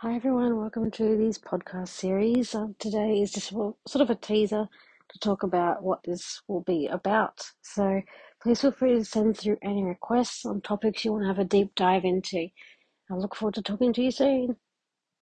Hi everyone, welcome to this podcast series. Um, today is just sort of a teaser to talk about what this will be about. So please feel free to send through any requests on topics you want to have a deep dive into. I look forward to talking to you soon.